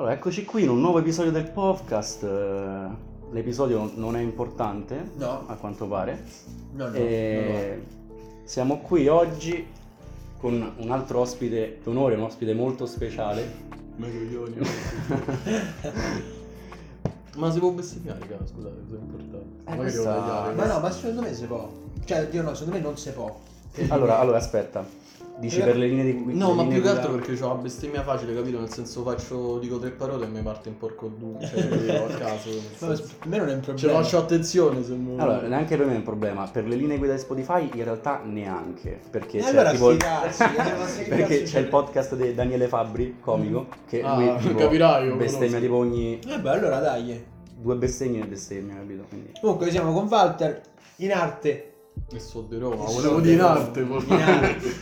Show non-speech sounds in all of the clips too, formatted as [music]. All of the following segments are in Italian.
Allora, eccoci qui in un nuovo episodio del podcast. Eh, L'episodio non è importante, No. a quanto pare. No, no, E siamo qui oggi con un altro ospite d'onore, un ospite molto speciale. [laughs] Ma si può bestemmiare, cara, scusate, questo è importante. Eh, questa-. Ma no, ma secondo me si può. Cioè, Dio no, secondo me non si può. Allora, allora, aspetta. Dici Eh, per le linee di guida? No, ma più che altro perché ho la bestemmia facile, capito? Nel senso faccio, dico tre parole e mi parte un porco due, cioè [laughs] io a caso. per me non è un Cioè problema. faccio attenzione se non... Allora, neanche per me è un problema. Per le linee guida di Spotify in realtà neanche. Perché E c'è allora tipo... sti cazzi, eh, [laughs] perché c'è ce il podcast di Daniele Fabbri, comico, che Ah, lui [laughs] tipo, capirai, bestemmia conosco. tipo ogni Eh beh, allora dai. due bestemmie e bestemmia, capito? Quindi... Comunque siamo con Walter in arte. E so di Roma, E volevo so dire in di Roma. arte. In arte.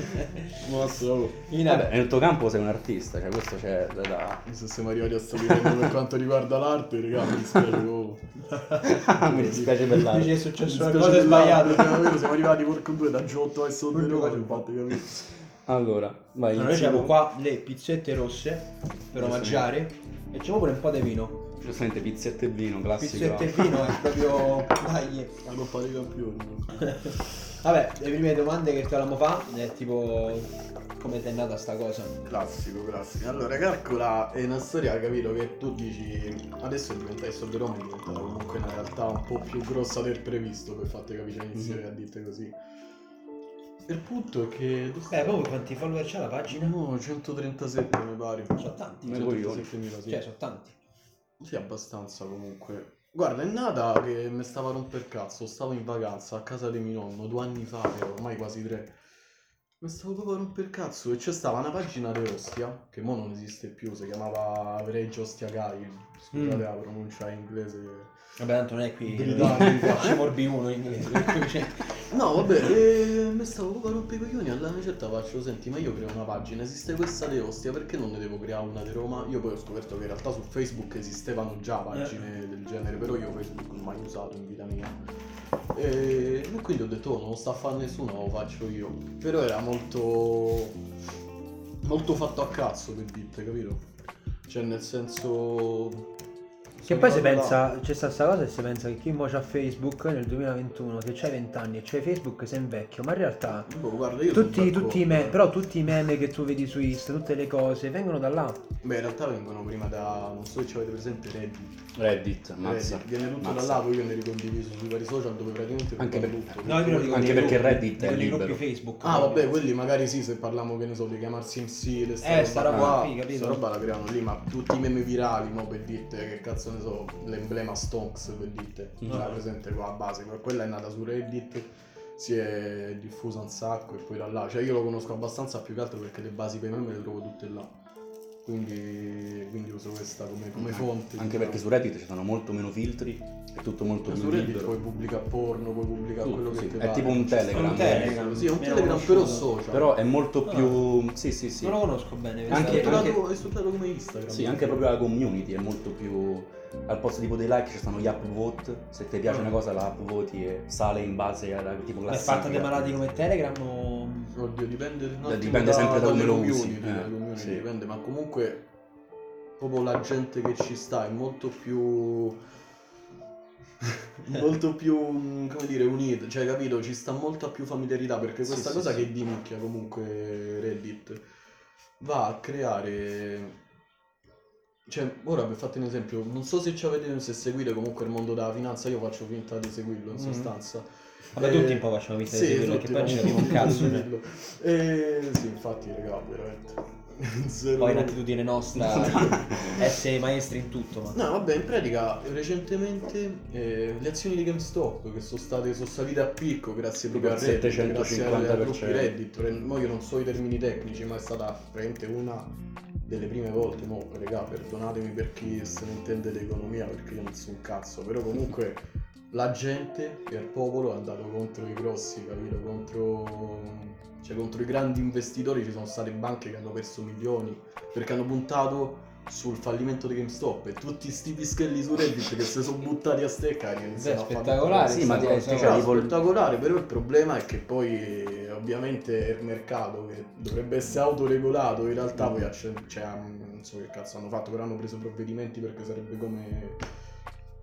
In Vabbè, nel tuo campo sei un artista, cioè questo c'è da... da... Se siamo arrivati a sto livello per quanto riguarda l'arte, raga, mi dispiace proprio. [laughs] Mi dispiace per l'arte. è successo una cosa sbagliata. Siamo arrivati porco due da Giotto a Sotto di Roma, due. infatti, capito? Allora, vai. Allora, noi abbiamo qua le pizzette rosse per omaggiare e c'è pure un po' di vino. Giustamente pizzette e vino, classico. Pizzette e vino è proprio... Dai. La Coppa dei Campioni. Vabbè, le prime domande che ti volevamo fare è tipo... Come ti è nata sta cosa? Classico, classico. Allora, calcola, è una storia, capito, che tu dici adesso è diventata Sotto di Roma, è diventata comunque una realtà un po' più grossa del previsto, per farti capire, cioè iniziare a dite così. Il punto è che... Eh, proprio quanti follower c'ha la pagina? No, 137 mi pare. Sono tanti. Me coglioni. 137.000, sì. Cioè, sono tanti. Sì, abbastanza comunque. Guarda, è nata che mi stava a romper cazzo, stavo in vacanza a casa di mio nonno due anni fa, però, ormai quasi tre. Mi stavo proprio a romper cazzo e c'è stava una pagina di Ostia, che mo non esiste più, si chiamava Reggio Ostia Gai, scusate Mm. la pronuncia in inglese. Vabbè, tanto non è qui. Ci morbi uno in inglese. c'è- No, vabbè, e mi stavo proprio a rompere i coglioni, alla una certa faccio, senti, ma io creo una pagina, esiste questa di Ostia, perché non ne devo creare una di Roma? Io poi ho scoperto che in realtà su Facebook esistevano già pagine del genere, però io Facebook non ho mai usato in vita mia. E e quindi ho detto, oh, non lo sta a fare nessuno, lo faccio io. Però era molto... molto fatto a cazzo, per dirti, capito? Cioè, nel senso... Che poi si arrivato là. pensa, c'è sta sta cosa e si pensa che chi mo c'ha Facebook nel 2021, che c'hai 20 anni e c'hai Facebook sei invecchio, ma in realtà Boh, guarda, tutti, tutti i me- però tutti i meme che tu vedi su Insta, tutte le cose, vengono da là. Beh, in realtà vengono prima da... non so se ci avete presente Reddit. Reddit, mazza. Reddit, viene tutto Mazza. da là, poi io ne ricondiviso sui vari social dove praticamente Anche per- tutto. No, io me lo Anche perché gruppi, Reddit è libero. gruppi Facebook. Ah, vabbè, quelli magari sì, se parliamo che ne so di chiamarsi MC, le Eh, sta roba qua, qui, capito? sta roba la creano lì, ma tutti i meme virali, mo per dirte che cazzo ne so, l'emblema Stonks per dirte, Mm. ce l'ha presente qua a base, ma quella è nata su Reddit, si è diffusa un sacco e poi da là, cioè io lo conosco abbastanza più che altro perché le basi per i meme le trovo tutte là. Quindi, quindi uso questa come, come fonte. Anche perché su Reddit ci sono molto meno filtri, è tutto molto su più Reddit libero. puoi pubblicare porno, puoi pubblicare Tutto, quello che sì. ti È pare. tipo un Telegram. Un Telegram. Sì, è un Telegram conosciuto. però social. Però è molto Ah. più... Sì, sì, sì. Non lo conosco bene. Anche- strutturato, è strutturato come Instagram. Sì, anche proprio la community è molto più... Al posto tipo dei like ci stanno gli upvote, se ti piace Ah. una cosa la upvoti e sale in base alla tipo È classifica. fatta dei malati come Telegram o... Oddio, dipende, Beh, dipende sempre da come lo usi, eh, sì. dipende, ma comunque proprio la gente che ci sta è molto più [laughs] molto più mm, come dire unita, cioè capito, ci sta molta più familiarità perché Sì, questa sì, cosa sì. che è di nicchia comunque Reddit va a creare cioè, ora per farti un esempio, non so se ci avete se seguite comunque il mondo della finanza, io faccio finta di seguirlo in Mhm. sostanza. Vabbè, Eh, tutti un po' facciamo finta di sì, seguirlo, tutti perché poi ci arriva un [laughs] cazzo. Eh, sì, infatti, raga, veramente. Zero- Poi in attitudine nostra [laughs] essere maestri in tutto, ma... No, vabbè, in pratica recentemente eh, le azioni di GameStop che sono state sono salite a picco grazie proprio a Reddit, grazie ai 750%. gruppi Reddit. Re- Mo io non so i termini tecnici, ma è stata veramente una delle prime volte, mo, regà, perdonatemi per chi se ne intende di economia perché io non so un cazzo, però comunque la gente e il popolo è andato contro i grossi, capito? Contro cioè contro i grandi investitori ci sono state banche che hanno perso milioni perché hanno puntato sul fallimento di GameStop e tutti sti pischelli su Reddit che si sono buttati a stecca e a fare spettacolare, Sì, ma cioè, il- spettacolare, però il problema è che poi ovviamente il mercato che dovrebbe essere autoregolato in realtà poi cioè, non so che cazzo hanno fatto, però hanno preso provvedimenti perché sarebbe come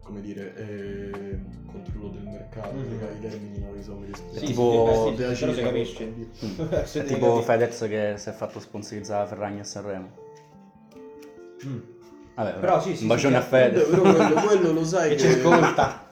come dire eh, controllo del mercato, Mhm. raga, i termini non li spiego. Sì, [laughs] tipo- sì, però cifra, capisce. Mm. Tipo. Fedez che si è fatto sponsorizzare Ferragni a Sanremo. Mm. Vabbè, Però sì, sì, un bacione sì, a Fedez. Però quello, quello lo sai Che [laughs] che, ci ascolta.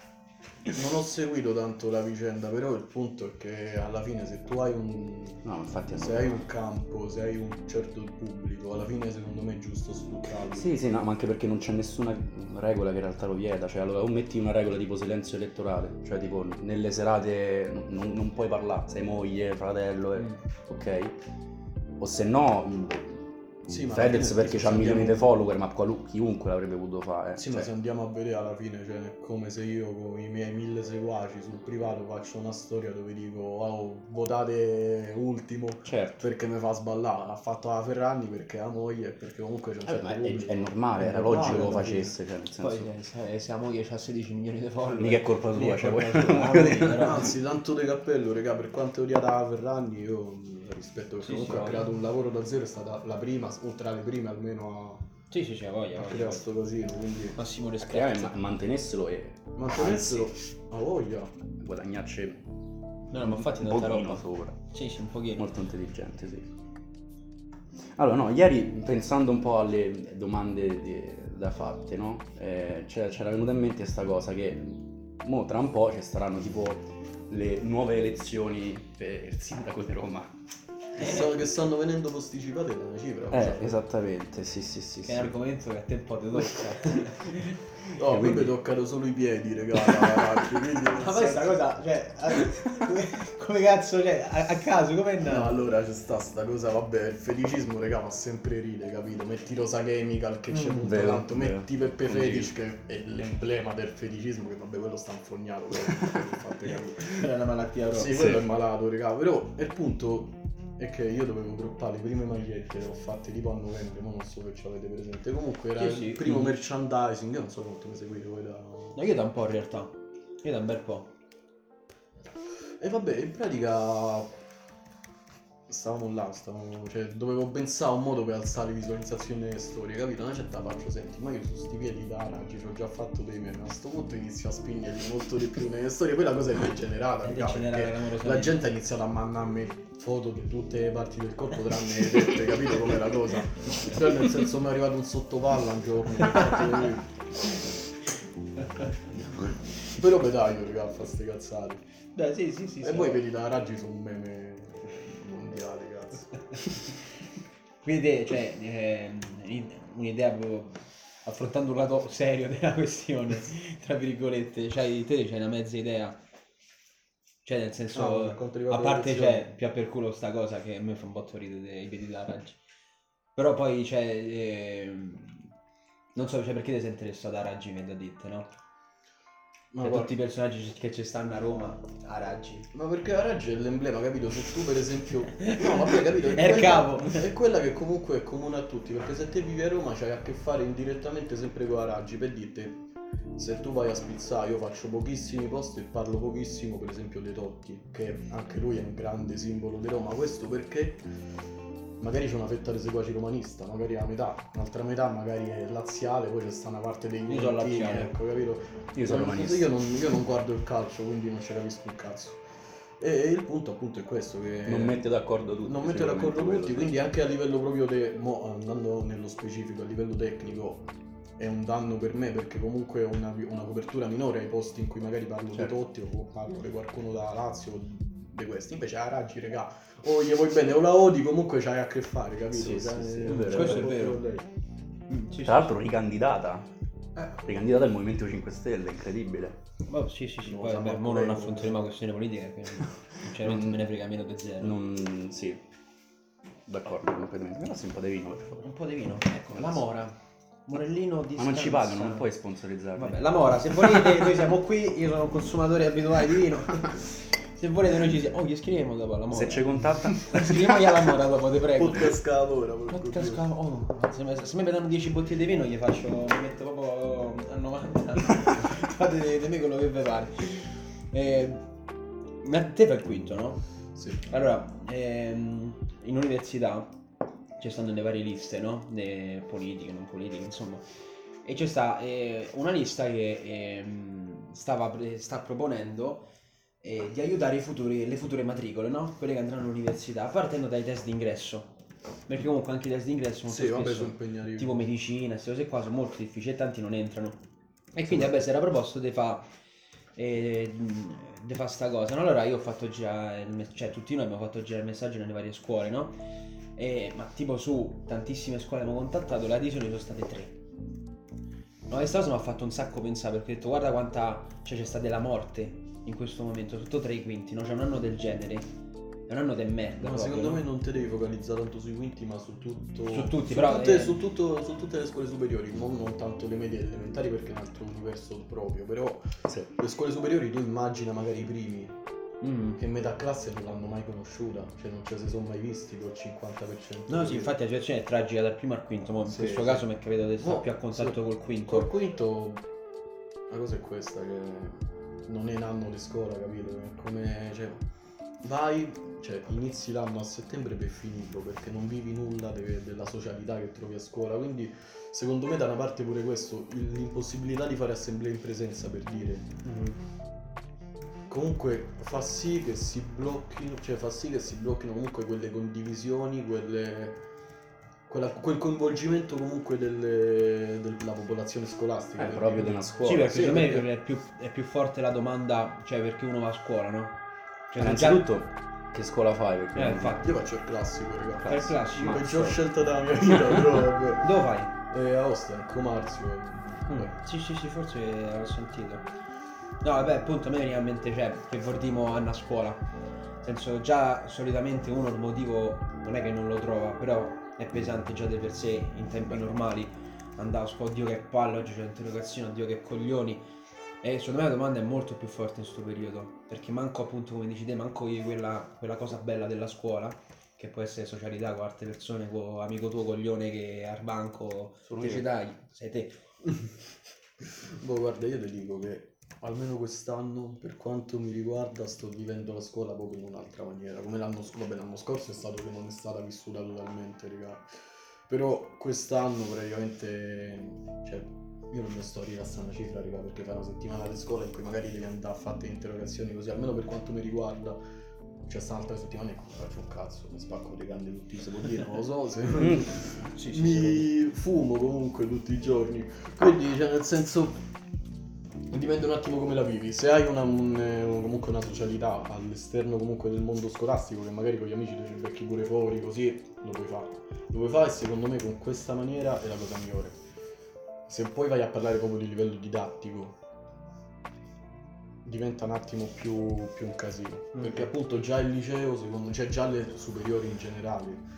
Non ho seguito tanto la vicenda, però il punto è che alla fine se tu hai un No, infatti se hai un campo, se hai un certo pubblico, alla fine secondo me è giusto sfruttarlo. Sì, sì, no, ma anche perché non c'è nessuna regola che in realtà lo vieta. Cioè, allora, o metti una regola tipo silenzio elettorale, cioè tipo nelle serate non, non- puoi parlare, sei moglie, fratello, e- Mm. ok? O se no, Sì, ma Fedez perché ha milioni di follower, ma qualu- chiunque l'avrebbe potuto fare. Sì, ma cioè. se andiamo a vedere alla fine, cioè, è come se io con i miei mille seguaci sul privato faccio una storia dove dico, oh, votate ultimo Certo. perché mi fa sballare. Ha fatto la Ferragni perché ha moglie e perché comunque c'è un Eh, certo ma è, è normale, era logico che lo facesse. Cioè, nel senso, Poi eh, se, se la moglie ha 16 milioni di follower. mica è colpa tua, cioè, colpa tua, la Anzi, tanto di cappello, raga, per quanto è odiata la Ferragni, io la rispetto perché Sì, comunque sì, ha creato un lavoro da zero, è stata la prima, o tra le prime almeno Sì, sì, sì, ha voglia. a, a voglia. creare sto casino, quindi Massimo rispetto. ma mantenessero e mantenessero a voglia. guadagnarci No, no, ma infatti un tanta pochino roba. sopra. Sì, sì, un pochino. Molto intelligente, sì. Allora, no, ieri pensando un po' alle domande di- da fatte, no? Eh, c'era, c'era venuta in mente questa cosa che mo tra un po' ci saranno tipo le nuove elezioni per il sindaco di Roma. Che, sta- che stanno venendo posticipate da una cifra. Eh, esattamente, sì, sì, sì. Che sì. è un argomento che a te un po' ti tocca. [laughs] No, a me quindi- mi toccano solo i piedi, raga. quindi [laughs] Ma so- poi sta cosa, cioè, come, come cazzo, cioè, a, a caso, come è No, allora c'è sta sta cosa, vabbè, il feticismo, raga, fa sempre ride, capito? Metti Rosa Chemical che c'è Mm, molto vero, tanto, vero. metti Peppe. Fetish che è l'emblema del feticismo, che vabbè, quello sta infognato, però, [laughs] per fate capire. Era una malattia proprio. Sì, quello è malato, raga, però il punto è che io dovevo droppare le prime magliette, le ho fatte tipo a novembre, ma non so se ce l'avete presente. Comunque era Sì, sì. il primo Mm. merchandising, io non so quanto mi seguite voi da... No, io da un po' in realtà. Io da un bel po'. E vabbè, in pratica stavamo là, stavamo, cioè dovevo pensare a un modo per alzare delle storie, capito? Una certa faccio, senti, ma io su sti piedi da raggi ci ho già fatto dei meme, a sto punto inizio a spingerli molto di più nelle storie, poi la cosa è degenerata, È degenerata la gente ha iniziato a mandarmi foto di tutte le parti del corpo tranne le tette, capito com'è la cosa? Cioè nel senso mi è arrivato un sottopalla un giorno, però pedaglio, raga, fa ste cazzate. Beh, sì, sì, sì. E sì. poi vedi da raggi su un meme. [laughs] Quindi, cioè, ehm, in- un'idea proprio affrontando un lato serio della [laughs] questione, tra virgolette, cioè, te c'hai una mezza idea. Cioè, nel senso, riguarda a parte c'è più per culo sta cosa che a me fa un botto ridere dei piedi da raggi. Però poi c'è. ehm, non so, cioè, perché ti sei interessato a raggi mi da ditte, no? Ma, Cioè, guarda- tutti i personaggi che ci stanno a Roma a raggi. ma perché la raggi è l'emblema, capito? Se tu per esempio... No, vabbè, capito? [laughs] È il quella- capo. È quella che comunque è comune a tutti, perché se te vivi a Roma c'hai a che fare indirettamente sempre con la raggi, per dirti... Se tu vai a spizzare, io faccio pochissimi post e parlo pochissimo, per esempio, dei Totti, che anche lui è un grande simbolo di Roma. Questo perché magari c'è una fetta di seguaci romanista, magari la metà, un'altra metà magari è laziale, poi c'è sta una parte dei Juventini, ecco, capito? Io sono Io- romanista. Io non, io non guardo il calcio, quindi non ci capisco un cazzo. E il punto appunto è questo, che Non mette d'accordo tutti. non mette d'accordo tutti, quindi anche a livello proprio de, mo, andando nello specifico, a livello tecnico è un danno per me perché comunque ho una, una copertura minore ai posti in cui magari parlo Certo. di Totti o parlo di qualcuno da Lazio o di questi. Invece a Raggi, regà, o gli vuoi bene o la odi, comunque c'hai a che fare, capito? Sì, sì, Cioè, sì, è cioè, vero, Questo è vero. lei. Mm, sì, Tra l'altro ricandidata. Eh, Ricandidata al Movimento 5 Stelle, incredibile. Oh, sì, sì, sì, poi vabbè, non affronteremo la questione politica [laughs] sinceramente Non- me ne frega meno di zero. Non... sì. D'accordo, completamente. Mi passi un po' di vino, per favore. Un po' di vino. Ecco, la Mora. Morellino di Ma non ci pagano, non puoi sponsorizzarmi. Vabbè, la Mora, se volete, noi siamo qui, io sono un consumatore abituale di vino. [laughs] Se volete noi ci siamo. Oh, gli scriviamo dopo alla moda. Se ci contatta... [laughs] Scriviamogli alla moda dopo, ti prego. Podcast lavora, Podcast ca- oh, se, mi, se mi vedono 10 bottiglie di vino gli faccio, mi metto proprio a 90. [laughs] Fate di, me quello che vi pare. Eh, ma te fai il quinto, no? Sì. Allora, ehm, in università ci stanno le varie liste, no? Le politiche, non politiche, insomma. E c'è sta eh, una lista che ehm, stava, pre- sta proponendo eh, di aiutare i futuri- le future matricole, no? Quelle che andranno all'università, partendo dai test d'ingresso. Perché comunque anche i test d'ingresso molto Sì, vabbè, spesso, impegnativi. tipo medicina, queste cose qua, sono molto difficili e tanti non entrano. E quindi, vabbè, si era proposto di fa eh, fa sta cosa. No, allora io ho fatto me- cioè tutti noi abbiamo fatto già il messaggio nelle varie scuole, no? E- ma tipo su tantissime scuole abbiamo contattato, le adesioni sono state tre. No, questa cosa mi ha fatto un sacco pensare perché ho detto guarda quanta, cioè c'è stata la morte in questo momento, sotto tre i quinti, no? C'è un anno del genere, è un anno di merda. No, proprio, secondo no? me non te devi focalizzare tanto sui quinti, ma su tutto. Su tutti, su però, Tutte, eh. su, tutto- su tutte le scuole superiori, non, non tanto le medie e le elementari perché è un altro universo proprio. Però Sì. le scuole superiori tu immagina magari i primi Mm. che metà classe non l'hanno mai conosciuta, cioè non ce si sono mai visti col 50%. No, sì, infatti la situazione è tragica dal primo al quinto, ma in Sì, questo sì. caso mi è capitato di stare No, più a contatto col quinto. Col quinto la cosa è questa che non è un anno di scuola, capito? Come cioè, vai, cioè inizi l'anno a settembre per finirlo perché non vivi nulla de- della socialità che trovi a scuola, quindi secondo me da una parte pure questo, il- l'impossibilità di fare assemblee in presenza per dire. Comunque fa sì che si blocchino, cioè fa sì che si blocchino comunque quelle condivisioni, quelle quella- quel coinvolgimento comunque delle- della popolazione scolastica. È per proprio una scuola. Sì, perché Sì, secondo me perché- è più, è più forte la domanda, cioè perché uno va a scuola, no? Cioè, Innanzitutto, che scuola fai? Perché Eh, infatti. Io faccio il classico, raga. Fai il classico. La Ma- peggior scelta della mia vita, [laughs] però vabbè. Dove vai? E a Ostia, in Comarzio. Mm. Sì, sì, sì, forse l'ho sentito. No, vabbè, appunto, a me veniva in mente, cioè, che vorremmo andare a scuola. Nel senso, già solitamente uno il motivo non è che non lo trova, però è pesante già di per sé in tempi normali. Andare a scuola, oddio che palle, oggi c'è l'interrogazione, oddio che coglioni. E secondo me la domanda è molto più forte in questo periodo, perché manco appunto come dici te, manco io quella, quella cosa bella della scuola, che può essere socialità con altre persone, con amico tuo coglione che è al banco, che ci dai, sei te. [laughs] Boh, guarda, io ti dico che almeno quest'anno, per quanto mi riguarda, sto vivendo la scuola proprio in un'altra maniera. Come l'anno vabbè, l'anno scorso è stato che non è stata vissuta totalmente, raga. Però quest'anno praticamente, cioè, io non mi sto rilassando una cifra, raga, perché fa una settimana di scuola in cui magari devi andare a fare interrogazioni così, almeno per quanto mi riguarda. C'è stata un'altra settimana in cui faccio un cazzo, mi spacco le canne tutti, se può dire, non lo so, se... [laughs] Mi fumo comunque tutti i giorni. Quindi, cioè, nel senso, dipende un attimo come la vivi. Se hai una, un- eh, comunque una socialità all'esterno comunque del mondo scolastico, che magari con gli amici ti becchi pure fuori, così lo puoi fare. Lo puoi fare e secondo me con questa maniera è la cosa migliore. Se poi vai a parlare proprio di livello didattico, diventa un attimo più, più un casino. Mm. Perché appunto già il liceo, secondo cioè già le superiori in generale,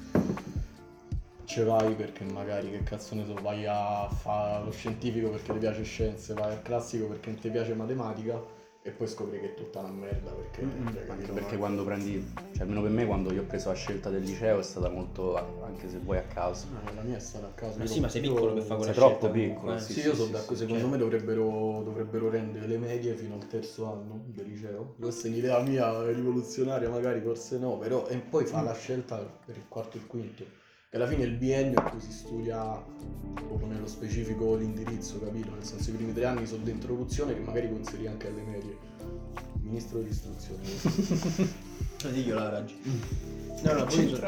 ce vai perché magari che cazzo ne so, vai a fare lo scientifico perché ti piace scienze, vai al classico perché non ti piace matematica e poi scopri che è tutta una merda perché, cioè, Anche perché quando prendi, cioè almeno per me quando io ho preso la scelta del liceo è stata molto, anche se vuoi a caso. Ah, la mia è stata a caso. Ma sì, ma sei piccolo per fare quella sei troppo scelta piccolo, comunque, eh. Sì, io sono d'accordo, secondo cioè- me dovrebbero, dovrebbero rendere le medie fino al terzo anno del liceo. Questa è un'idea mia rivoluzionaria, magari forse no, però e poi fa la scelta per il quarto e il quinto. Che alla fine è il biennio in cui si studia proprio nello specifico l'indirizzo, capito? Nel senso i primi tre anni sono di introduzione che magari consegui anche alle medie. Ministro dell'istruzione. Ma [laughs] diglielo la raggi. No, no, poi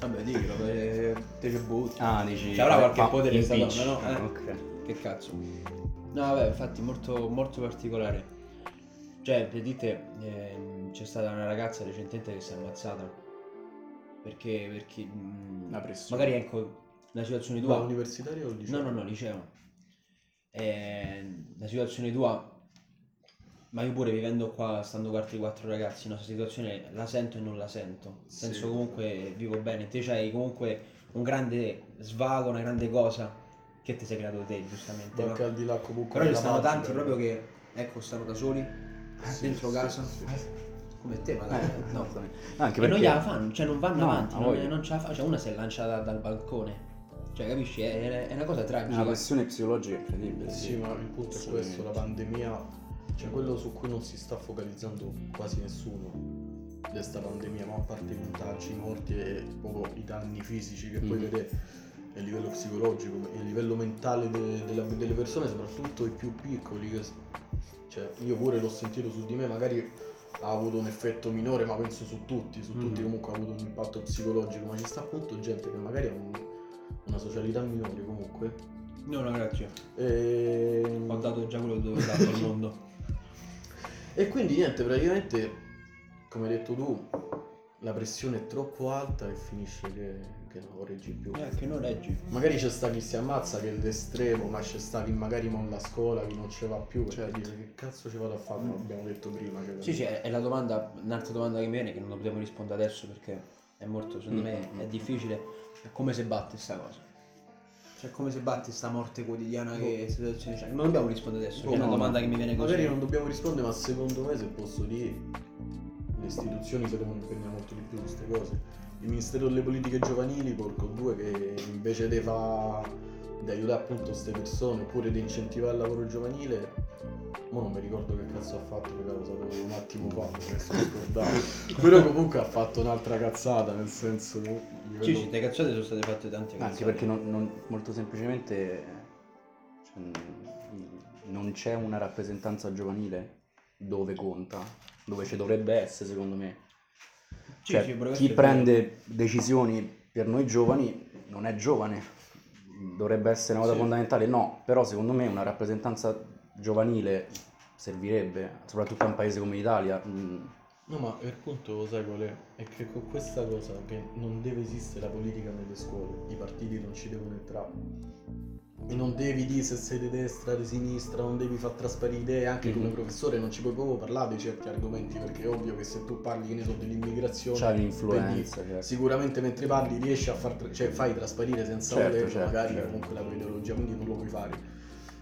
Vabbè, diglielo, che te che butti. Ah, dici... Ci avrà qualche fa- potere donna, no? Ah, Eh. ok. Che cazzo. No, vabbè, infatti molto, molto particolare. Cioè, per dite, ehm, c'è stata una ragazza recentemente che si è ammazzata. Perché, perché mh, La pressione. magari ecco, la situazione Ma tua... universitario o il liceo? No, no, no, liceo. Eh, la situazione tua, ma io pure vivendo qua, stando quarti quattro ragazzi, no, questa situazione la sento e non la sento. Nel Sì. senso comunque vivo bene, te c'hai comunque un grande svago, una grande cosa che ti sei creato te, giustamente. Ma no? anche al di là comunque Però ci stanno tanti proprio che, ecco, stanno da soli, dentro sì, casa. Sì, sì. Come te, magari. Eh, no. [laughs] Anche E non perché gliela fanno, cioè non vanno No, avanti, non, non ce la fa. Cioè una si è lanciata dal balcone. Cioè, capisci? È, è- è una cosa è tragica. una pressione psicologica incredibile. Sì, ma il punto è questo, la pandemia, cioè quello su cui non si sta focalizzando quasi nessuno di questa pandemia, ma a parte i contagi, i morti e proprio i danni fisici che puoi Mhm. vedere a livello psicologico e a livello mentale de- della- delle persone, soprattutto i più piccoli, che, cioè io pure l'ho sentito su di me, magari ha avuto un effetto minore, ma penso su tutti, su tutti Mhm. comunque ha avuto un impatto psicologico, ma ci sta appunto gente che magari ha un- una socialità minore comunque. No, no, grazie. E... Ho dato già quello che dovevo dare al mondo. [laughs] E quindi niente, praticamente, come hai detto tu, la pressione è troppo alta e finisce che, che non lo reggi più. Eh, che non reggi. Magari c'è sta chi si ammazza che è l'estremo, ma c'è sta chi magari molla a scuola, chi non ce va più, perché Certo. dice che cazzo ci vado a fare, come abbiamo detto prima. Cioè, Sì, sì, è la domanda, un'altra domanda che mi viene che non dobbiamo rispondere adesso perché è molto, secondo me Mm, è mm. difficile. È come si batte sta cosa. Cioè come si batte sta morte quotidiana che situazione c'è. Non dobbiamo rispondere adesso, Oh, è una no, domanda no. che mi viene così. Magari non dobbiamo rispondere, ma secondo me, se posso dire, le istituzioni si devono impegnare molto di più su queste cose. Il Ministero delle Politiche Giovanili, porco due, che invece di aiutare appunto queste persone oppure di incentivare il lavoro giovanile, ma non mi ricordo che cazzo ha fatto perché l'ho usato un attimo fa, mi sono scordato. Però comunque ha fatto un'altra cazzata, nel senso che Sì, sì, le cazzate sono state fatte tante cazzate. Anche perché non- non- molto semplicemente cioè, non c'è una rappresentanza giovanile dove conta, dove ci dovrebbe essere secondo me. Sì, Cioè, sì, chi prende decisioni per noi giovani non è giovane, dovrebbe essere una cosa Sì. fondamentale, no, però secondo me una rappresentanza giovanile servirebbe, soprattutto a un paese come l'Italia. No, ma il punto lo sai qual è? È che con questa cosa che non deve esistere la politica nelle scuole, i partiti non ci devono entrare. E non devi dire se sei di destra, di sinistra, non devi far trasparire idee, anche come Mhm. professore non ci puoi proprio parlare di certi argomenti, perché è ovvio che se tu parli, che ne so, dell'immigrazione, C'ha quindi l'influenza, certo. sicuramente mentre parli riesci a far, tra- cioè fai trasparire senza Certo, volerlo certo, magari certo. comunque la tua ideologia, quindi non lo puoi fare.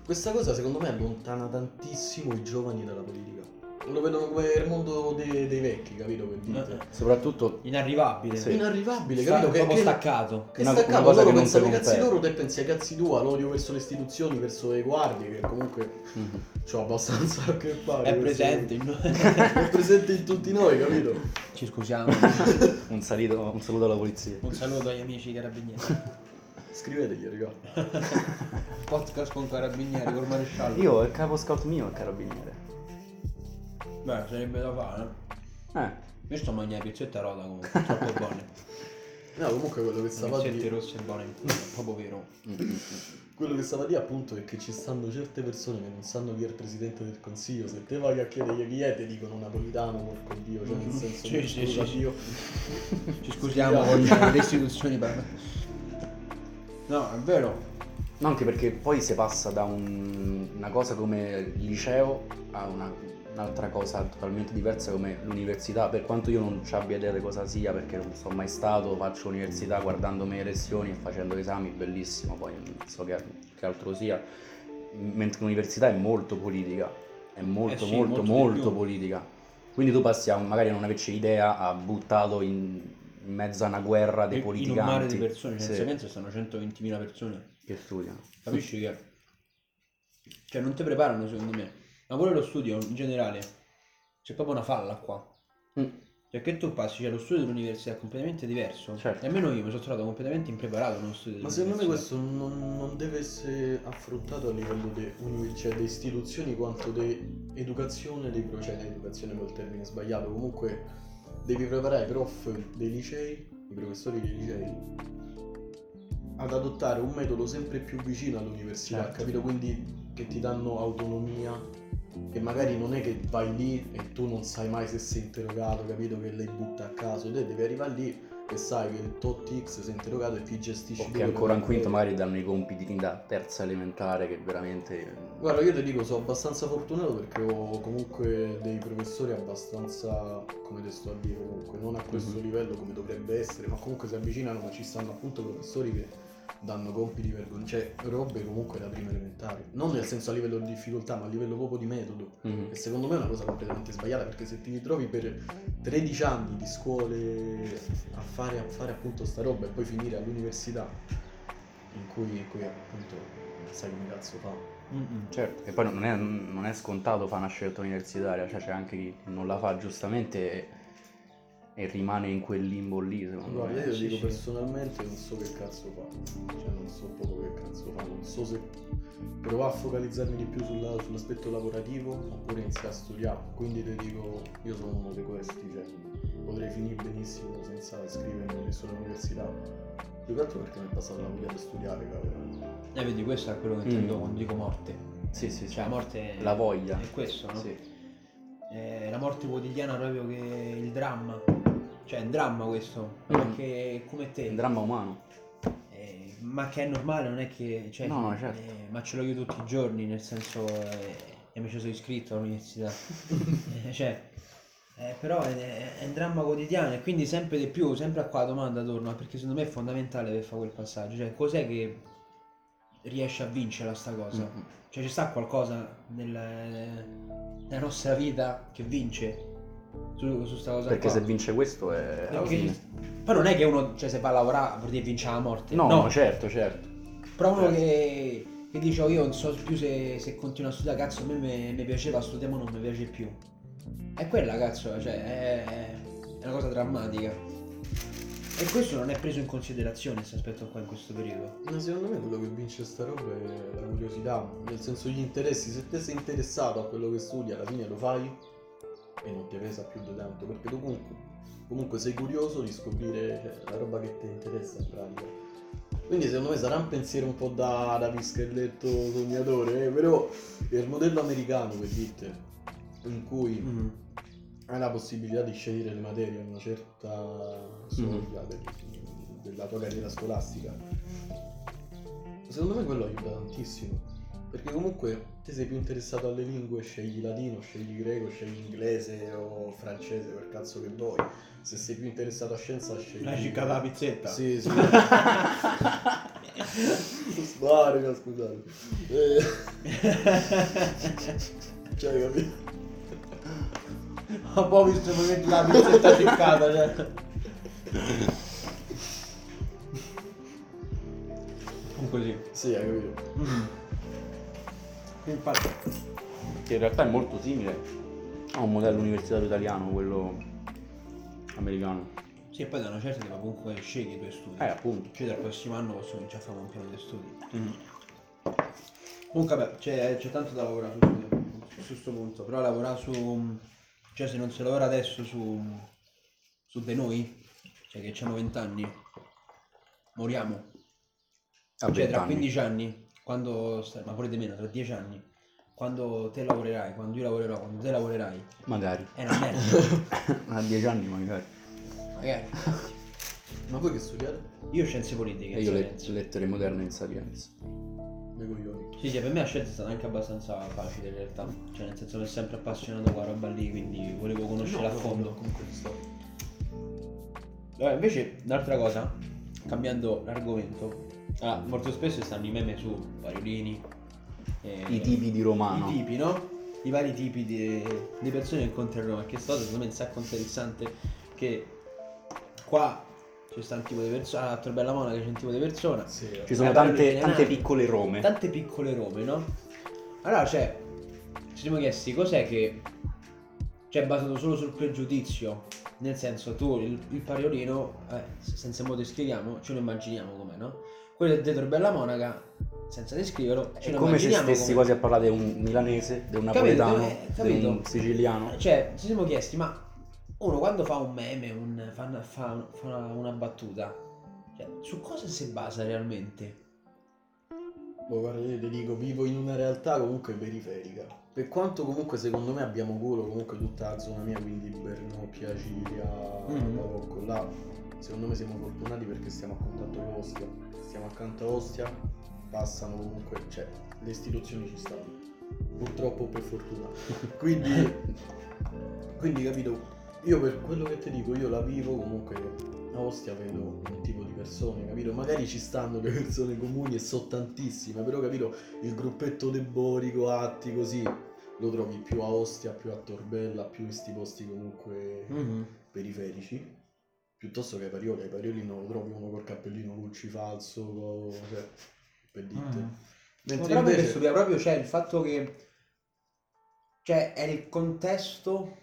Questa cosa secondo me allontana tantissimo i giovani dalla politica. Lo vedono come il mondo dei, dei vecchi, capito che dite? Eh, Soprattutto Inarrivabile. Sì. Inarrivabile, Sta- capito? Che, proprio che, staccato. che Una- staccato, una cosa loro che non pensano ai cazzi loro, te pensi ai cazzi tua, l'odio verso le istituzioni, verso le guardie, che comunque mhm. c'ho abbastanza a che fare. È presente. in- [laughs] è presente in tutti noi, capito? Ci scusiamo. [laughs] un, salito- un saluto alla polizia. Un saluto agli amici carabinieri. Scrivetegli, raga. [laughs] Podcast con carabinieri, col maresciallo. Io, il capo scout mio è il carabiniere. Beh, sarebbe da fare. eh. Io sto mangiando pizzette rota comunque, troppo [laughs] buone. No, comunque quello che stava a Pizzette dire, rosse buone, è proprio vero. [laughs] quello che stava a dire appunto è che ci stanno certe persone che non sanno chi è il presidente del consiglio. Se te vai a chiedere chi è, ti dicono napolitano, porco dio, cioè nel senso Sì, che sì, scusa sì, sì. Dio. Ci scusiamo con le [laughs] istituzioni per... No, è vero. No, anche perché poi si passa da un- una cosa come il liceo a una- un'altra cosa totalmente diversa come l'università, per quanto io non ci abbia idea di cosa sia, perché non sono mai stato, faccio università guardandomi le lezioni e facendo esami, bellissimo, poi non so che, che altro sia, mentre l'università è molto politica, è molto Eh sì, molto molto molto politica. Quindi tu passi a magari a non averci idea, a buttato in, in mezzo a una guerra dei In un mare di persone, cioè, Sì, nel senso stanno 120.000 persone. che studiano. Capisci che? Cioè non ti preparano secondo me. Ma pure lo studio in generale. C'è proprio una falla qua. Mm. Cioè che tu passi, cioè lo studio dell'università è completamente diverso. Certo. E almeno io mi sono trovato completamente impreparato nello studio Ma secondo me questo non, non deve essere affrontato a livello di cioè, di istituzioni quanto di educazione dei pro- cioè educazione col termine sbagliato, comunque devi preparare i prof dei licei, i professori dei licei ad adottare un metodo sempre più vicino all'università, Certo. capito? Quindi che ti danno autonomia e magari non è che vai lì e tu non sai mai se sei interrogato, capito? Che lei butta a caso, te devi arrivare lì e sai che il tot X sei interrogato e ti gestisci O che ancora in che quinto magari danno i compiti da terza elementare che veramente... Guarda, io ti dico, sono abbastanza fortunato perché ho comunque dei professori abbastanza, come te sto a dire comunque, non a questo Mhm. livello come dovrebbe essere, ma comunque si avvicinano, ma ci stanno appunto professori che danno compiti vergognosi, cioè robe comunque da prima elementare. Non nel senso a livello di difficoltà, ma a livello proprio di metodo. Mhm. E secondo me è una cosa completamente sbagliata perché se ti ritrovi per 13 anni di scuole a fare, a fare appunto sta roba e poi finire all'università in cui, in cui appunto non sai come cazzo fa. Mm-mm. Certo, e poi non è, non è scontato fare una scelta universitaria, cioè c'è anche chi non la fa giustamente e, e rimane in quel limbo lì, secondo Guarda, me. io sì, dico sì. personalmente non so che cazzo fa, cioè non so proprio che cazzo fa, non so se provare a focalizzarmi di più sulla- sull'aspetto lavorativo oppure iniziare a studiare, quindi ti dico, io sono uno di questi, cioè potrei finire benissimo senza iscrivermi adesso all'università, più che altro perché mi è passata la voglia di studiare, cavolo. Eh, vedi, questo è quello che intendo Mm. quando dico morte. Sì, sì, sì. Cioè, la morte è, La voglia. è questo, no? Sì. È la morte quotidiana proprio che il dramma. Cioè, è un dramma questo. Mm. Perché come te. Un dramma umano. Eh, ma che è normale, non è che. Cioè, No, no, certo. eh, ma ce l'ho io tutti i giorni, nel senso. eh, e mi ci sono iscritto all'università. [laughs] Eh, cioè. eh, però è, è un dramma quotidiano e quindi sempre di più, sempre a qua la domanda torna, perché secondo me è fondamentale per fare quel passaggio. Cioè, cos'è che riesce a vincere sta cosa? Mhm. Cioè, ci sta qualcosa nel- nella nostra vita che vince su, su sta cosa Perché qua? se vince questo è Perché-. Poi non è che uno, cioè, se va a lavorare vuol dire vincere la morte. No, no, certo, certo. Però uno Certo. che, che dice, oh, io non so più se, se continuo a studiare, cazzo, a me mi, piaceva studiare, ma non mi piace più. È quella, cazzo, cioè, è, è una cosa drammatica. E questo non è preso in considerazione, questo aspetto qua in questo periodo. Ma secondo me quello che vince sta roba è la curiosità, nel senso gli interessi, se te sei interessato a quello che studi alla fine lo fai e non ti pesa più di tanto, perché tu comunque, comunque sei curioso di scoprire cioè, la roba che ti interessa in pratica. Quindi secondo me sarà un pensiero un po' da, da pischelletto sognatore, eh, però è il modello americano per dite, in cui Mm. hai la possibilità di scegliere le materie a una certa soglia del- della tua carriera scolastica. Secondo me quello aiuta tantissimo. Perché comunque te sei più interessato alle lingue, scegli latino, scegli greco, scegli inglese o francese per cazzo che vuoi. Se sei più interessato a scienza scegli. Hai ciccato la pizzetta? Sì, sì. Sparica, scusate. Eh. Cioè, capito? Ho poi visto metti la pizzetta ciccata, cioè. Comunque sì. Sì, hai capito. Mm. Infatti. Che in realtà è molto simile a un modello universitario italiano, quello americano. Sì, e poi da una certa ti va comunque scegli i tuoi studi. Eh, appunto. Cioè dal prossimo anno posso cominciare a fare un piano di studi. Comunque vabbè, c'è, c'è tanto da lavorare su questo punto, però lavorare su... Cioè se non si lavora adesso su... su di noi, cioè che abbiamo 20 anni, moriamo. A Cioè tra 20 anni. 15 anni, quando... sta- ma pure di meno, tra 10 anni, quando te lavorerai, quando io lavorerò, quando te lavorerai, Magari. è una merda. [laughs] A 10 anni magari. Magari. Ma voi che studiate? Io scienze politiche, E io le, Sapienza. lettere moderne in Sapienza. Me coglioni. Sì, sì, per me la scelta è stata anche abbastanza facile in realtà. Cioè, nel senso mi è sempre appassionato quella roba lì, quindi volevo conoscere a fondo. Comunque sto. Vabbè, invece, un'altra cosa, cambiando l'argomento, ah, molto spesso stanno i meme su variolini. eh, I tipi di romano. I tipi, no? I vari tipi di, di persone che incontri a Roma. Che sto secondo me è un sacco interessante che qua c'è sta un tipo di persona, a Torbella Monaca c'è un tipo di persona. Sì, Ci sono tante, tante generale- piccole Rome. tante piccole robe, no? Allora, cioè, ci siamo chiesti cos'è che cioè, è basato solo sul pregiudizio. Nel senso, tu il, il pariolino, eh, senza mo' descriviamo, ce lo immaginiamo com'è, no? Quello del Tetro Bella Monaca, senza descriverlo, È come se stessi com'è. quasi a parlare di un milanese, di un Capito, napoletano, eh, di capito. un siciliano. Cioè, ci siamo chiesti, ma uno quando fa un meme, un- fa, una, fa- fa una- una battuta, cioè, su cosa si basa realmente? Boh, guarda, io ti dico, vivo in una realtà comunque periferica. Per quanto comunque secondo me abbiamo culo comunque tutta la zona mia, quindi Bernocchia, Cilia, Mhm. Barocco, là. Secondo me siamo fortunati perché stiamo a contatto con Ostia. Stiamo accanto a Ostia, passano comunque, cioè, le istituzioni ci stanno. Purtroppo per fortuna. [laughs] Quindi, quindi capito, Io per quello che ti dico, io la vivo comunque a Ostia vedo un tipo di persone, capito? Magari ci stanno le persone comuni e so tantissime, però capito? Il gruppetto deborico, atti così, lo trovi più a Ostia, più a Torbella, più in sti posti comunque Mhm. periferici. Piuttosto che ai Parioli, ai Parioli non lo trovi uno col cappellino Lucci falso, co- cioè, per dite. Mm. Ma Mentre proprio per invece... stupire, proprio c'è il fatto che cioè è il contesto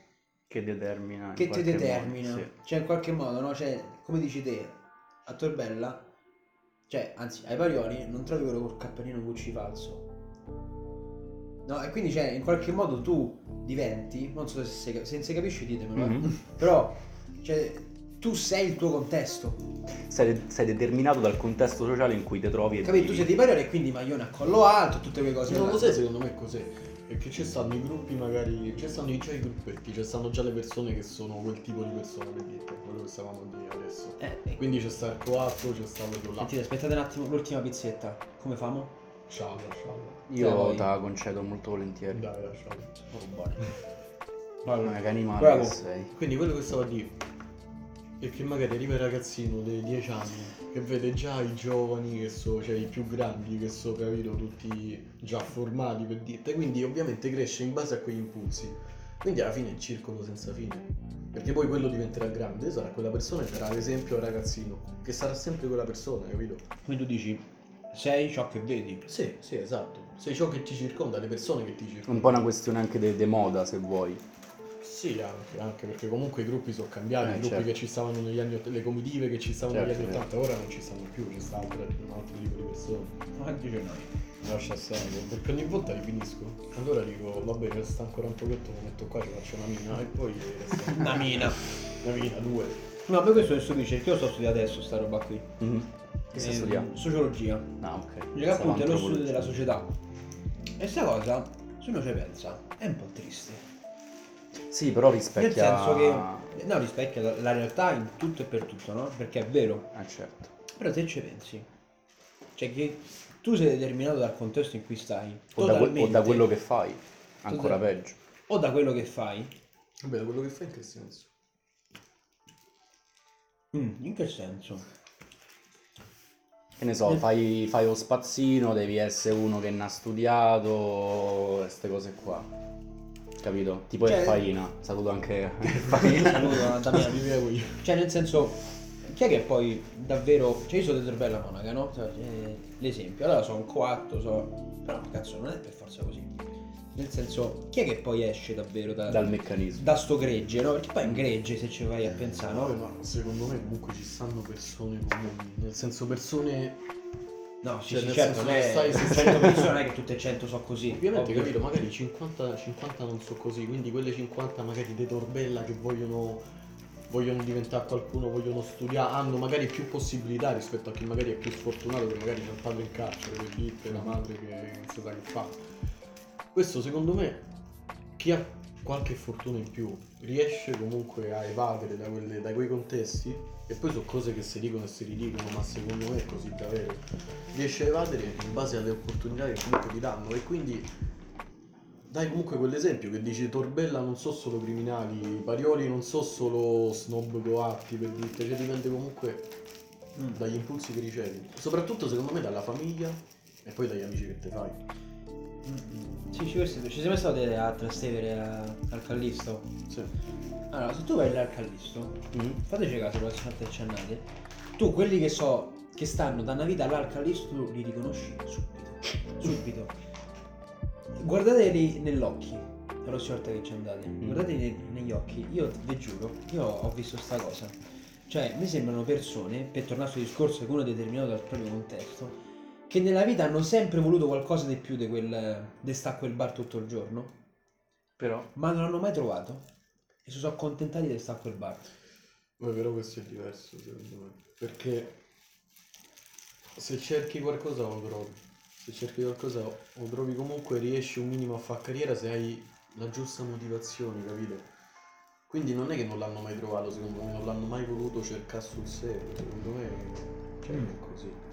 Che determina. in che ti qualche modo, determina. sì. Cioè in qualche modo, no? Cioè, come dici te, a Torbella, cioè, anzi, ai Parioli non trovi quello col cappellino Gucci falso. No, e quindi cioè, in qualche modo tu diventi, non so se, se, se capisce ditemelo, eh. Mhm. però cioè, tu sei il tuo contesto. Sei, sei determinato dal contesto sociale in cui ti trovi Capito? Tu sei di Parioli e quindi maglione a collo alto, tutte quelle cose. Non là. lo sai secondo me cos'è? Perché ci stanno i gruppi magari, ci stanno già i gruppetti, ci stanno già le persone che sono quel tipo di persone, per dirti, quello che stavamo a dire adesso. Eh, e Quindi c'è sta il coatto, c'è sta quello là. Sentite, aspettate un attimo, l'ultima pizzetta. Come famo? Scialla, scialla. Io te la concedo molto volentieri. Dai, lasciamo. Oh, buone. Ma che animale Bravo. che sei. Quindi quello che stavo a dire è che magari arriva il ragazzino dei 10 anni che vede già i giovani che sono, cioè i più grandi che sono, capito, tutti già formati per dirti, quindi ovviamente cresce in base a quegli impulsi. Quindi alla fine è il circolo senza fine. Perché poi quello diventerà grande, sarà quella persona che sarà l'esempio al ragazzino, che sarà sempre quella persona, capito? Quindi tu dici, sei ciò che vedi. Sì, sì, esatto. Sei ciò che ti circonda, le persone che ti circondano. Un po' una questione anche di moda, se vuoi. Sì, anche, anche perché comunque i gruppi sono cambiati, Eh, i gruppi certo. che ci stavano negli anni ott- le comitive che ci stavano Certo, negli anni certo. 80, ora non ci stanno più, ci sta altro- un altro tipo di persone. Ma dice noi. Lascia stare, perché ogni volta li finisco. Allora dico, va bene, resta ancora un pochetto, lo metto qua, ci faccio una mina e poi resta [laughs] Una mina. una mina, due. No, per questo nessuno dice che io sto studiando adesso sta roba qui. Mhm. Che stai studiando? Sociologia. Ah, ok. Che appunto è lo studio della società. E sta cosa, se uno ci pensa, è un po' triste. Sì, però Nel rispecchia... senso che no, rispecchia la, la realtà in tutto e per tutto, no? Perché è vero. Ah, certo. Però se ci pensi, cioè che tu sei determinato dal contesto in cui stai, O da, que- o da quello che fai. Ancora Total- peggio. o da quello che fai. Vabbè, quello che fai in che senso? Mm, in che senso? Che ne so, Nel- fai, fai lo spazzino, devi essere uno che ne ha studiato, queste cose qua. Capito? Tipo Cioè- il Faina. Saluto anche [laughs] il Faina. Saluto Damiano. [laughs] Vivevo io. Cioè, nel senso, chi è che poi davvero. Cioè, io sono dentro bella monaca, no? Cioè, eh, l'esempio. Allora sono un coatto, so. Però cazzo, non è per forza così. Nel senso, chi è che poi esce davvero da, Dal meccanismo. da sto gregge, no? Perché poi è un gregge se ci vai a pensare, Vabbè, no? ma secondo me comunque ci stanno persone comuni, nel senso persone No, sì, Cioè, sì, certo, non è stai- 100 persone, [laughs] che tutte e 100 sono così. Ovviamente, ovvio. capito, magari 50, 50 non so così, quindi quelle 50 magari di Torbella che vogliono, vogliono diventare qualcuno, vogliono studiare, hanno magari più possibilità rispetto a chi magari è più sfortunato che magari c'è il padre in carcere, per dirti, la madre che non si sa che fa. Questo secondo me, chi ha qualche fortuna in più riesce comunque a evadere da, quelle- da quei contesti e poi sono cose che si dicono e si ridicono, ma secondo me è così davvero. Riesce a evadere in base alle opportunità che comunque ti danno e quindi dai comunque quell'esempio che dici Torbella non so solo criminali, Parioli non so solo snob coatti per dirti, cioè dipende comunque Mm. dagli impulsi che ricevi. Soprattutto secondo me dalla famiglia e poi dagli amici che te fai. Mm, Sì, ci, ci sei mai stato a Trastevere a- al Callisto? Sì. Allora, se tu vai là al Callisto, Mhm. fateci caso, la volta che ci andate, tu quelli che so che stanno da una vita là al Callisto, tu li riconosci subito. [laughs] Subito. Guardateli nell'occhio, la prossima volta che ci andate, guardateli ne- negli occhi, io vi giuro, io ho visto sta cosa. Cioè, mi sembrano persone, per tornare sul discorso che uno è determinato dal proprio contesto, che nella vita hanno sempre voluto qualcosa di più di quel di sta a quel bar tutto il giorno, Però... ma non l'hanno mai trovato e si sono accontentati a quel bar. Poi però questo è diverso secondo me. Perché se cerchi qualcosa lo trovi. Se cerchi qualcosa lo trovi comunque riesci un minimo a fare carriera se hai la giusta motivazione, capito? Quindi non è che non l'hanno mai trovato, secondo me, non l'hanno mai voluto cercare sul serio, secondo me cioè, Mm. è così.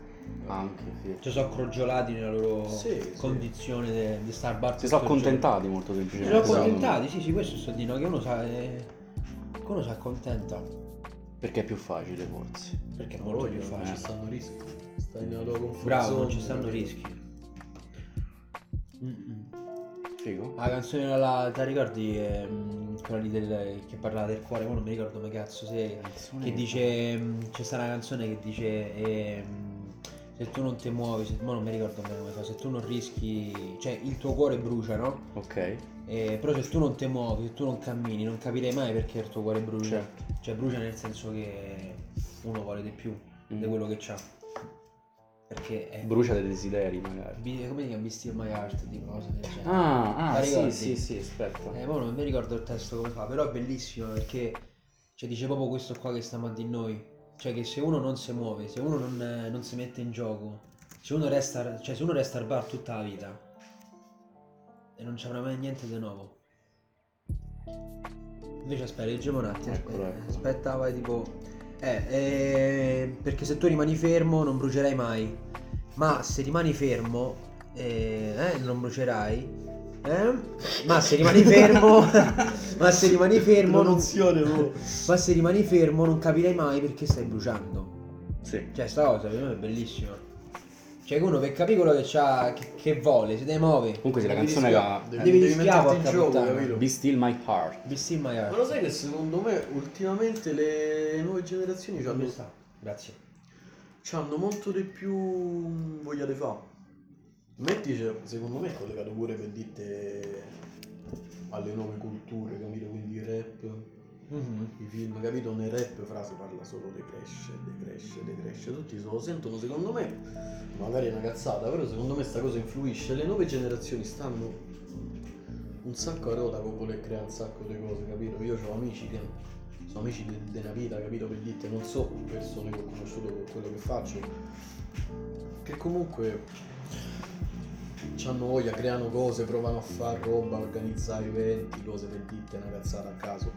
Anche, sì. Ci sono crogiolati nella loro Sì, sì. condizione di star bar Si sono accontentati molto Si semplicemente. sono secondo me. accontentati, sì, sì, questo sto dicendo che uno sa. eh, qualcuno si accontenta Perché è più facile forse. perché è molto voglio, più Ci facile. stanno rischi. Stai nella tua comfort Bravo, non ci stanno rischi. Mm-mm. Figo? La canzone la, te la ricordi ehm, quella lì del, che parlava del cuore, ma non mi ricordo come cazzo se che dice mm, c'è sta una canzone che dice ehm, se tu non ti muovi, se, non mi ricordo bene come fa, se tu non rischi, cioè il tuo cuore brucia, no? Ok. Eh, però se tu non ti muovi, se tu non cammini, non capirei mai perché il tuo cuore brucia. Certo. Cioè brucia nel senso che uno vuole di più Mm. di quello che c'ha. Perché è Brucia dei desideri magari. Bi- come si chiama? Be Still My Heart, una cosa del genere. Ah, ah sì, sì, sì, aspetta. Eh, non mi ricordo il testo come fa, però è bellissimo perché cioè, dice proprio questo qua che stiamo a di noi. Cioè che se uno non si muove, se uno non, eh, non si mette in gioco, se uno resta, cioè se uno resta al bar tutta la vita e non ci avrà mai niente di nuovo. Invece aspetta, leggiamo un attimo. Aspetta, eccolo. aspetta, vai tipo... Eh, eh, perché se tu rimani fermo non brucerai mai. Ma se rimani fermo, eh, eh, non brucerai. Eh? Ma se rimani fermo, [laughs] ma se rimani fermo, non, oh. ma se rimani fermo non capirai mai perché stai bruciando. Sì. Cioè, sta cosa per me è bellissima. Cioè, uno per capire quello che, c'ha, che, che vuole, si deve muovere. Comunque sì, la canzone era devi, Devi devi rischiare, metterti in gioco, capito? Be Still My Heart. Be still my heart. Ma lo sai che secondo me ultimamente le nuove generazioni Dove hanno? Grazie. hanno molto di più voglia di fare. Metti, cioè, secondo me è collegato pure per dite alle nuove culture, capito? Quindi il rap, Mhm. i film, capito? Nel rap fra si parla solo di cresce, di cresce, di cresce. Tutti se lo sentono, secondo me, magari è una cazzata, però secondo me sta cosa influisce. Le nuove generazioni stanno un sacco a rota con voler creare un sacco di cose, capito? Io ho amici che sono amici de- della vita, capito? Per dirti, non so persone che ho conosciuto con quello che faccio, che comunque hanno voglia, creano cose, provano a fare roba, organizzare eventi, cose per dirti, una cazzata a caso.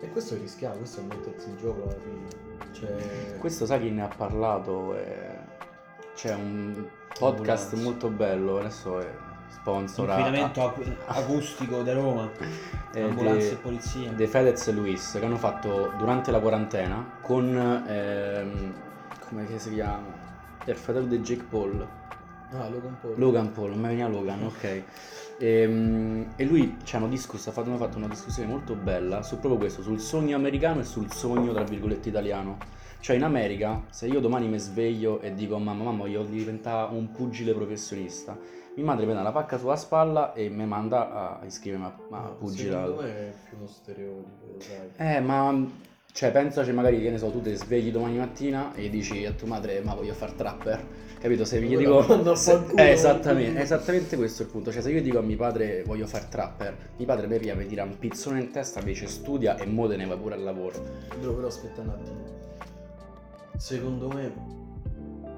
E questo è rischiato, questo è mettersi in gioco alla fine. Cioè, Questo sai chi ne ha parlato? Eh, C'è un podcast Ambulanza. molto bello, adesso è sponsor a- Inquinamento acu- acustico di Roma. [laughs] eh, Ambulanze di- e polizia. dei Fedez e Luis che hanno fatto durante la quarantena con ehm, come si chiama? Il fratello di Jake Paul ah, Logan Paul. Logan Paul, non mi veniva Logan, [laughs] ok. Ehm, E, lui ci hanno discusso, ha fatto- hanno fatto una discussione molto bella su proprio questo, sul sogno americano e sul sogno tra virgolette italiano. Cioè in America, se io domani mi sveglio e dico mamma, mamma, voglio diventare un pugile professionista, mia madre prende la pacca sulla spalla e mi manda a iscrivermi a, a No, pugilato. Secondo me è più uno stereotipo, sai. Eh, ma cioè, pensaci magari che ne so, tu ti svegli domani mattina e dici a tua madre, ma voglio fare trapper. Capito? Se Quella dico. se- eh, esattamente, quindi. esattamente questo è il punto. Cioè, se io dico a mio padre voglio fare trapper, mio padre mi pia, mi tira un pizzone in testa, invece studia e mo te ne va pure al lavoro. Bro, però aspetta un attimo. Secondo me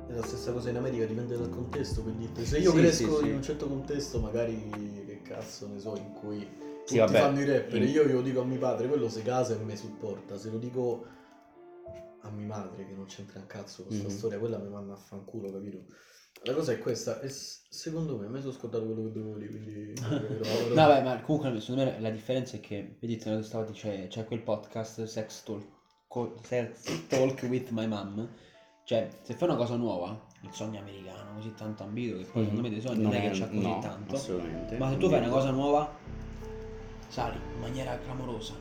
è la stessa cosa in America, dipende dal contesto. Per dirti, se io Sì, cresco sì, sì. in un certo contesto, magari che cazzo ne so, in cui Sì, tutti vabbè, fanno i rapper, in- io glielo dico a mio padre, quello si casa e mi supporta. Se lo dico a mia madre che non c'entra un cazzo con questa Mhm. storia, quella mi manda a fanculo, capito? La cosa è questa, e secondo me, mi sono scordato quello che dovevo dire, quindi... [laughs] No, beh, ma comunque secondo me la differenza è che, vedete, noi stavolta c'è, c'è quel podcast Sex Talk, co- Sex Talk with my mom. Cioè, se fai una cosa nuova, il sogno americano, così tanto ambito, che poi secondo me dei sogni non, è che c'ha così no, tanto. Ma se tu fai una cosa nuova, sali in maniera clamorosa,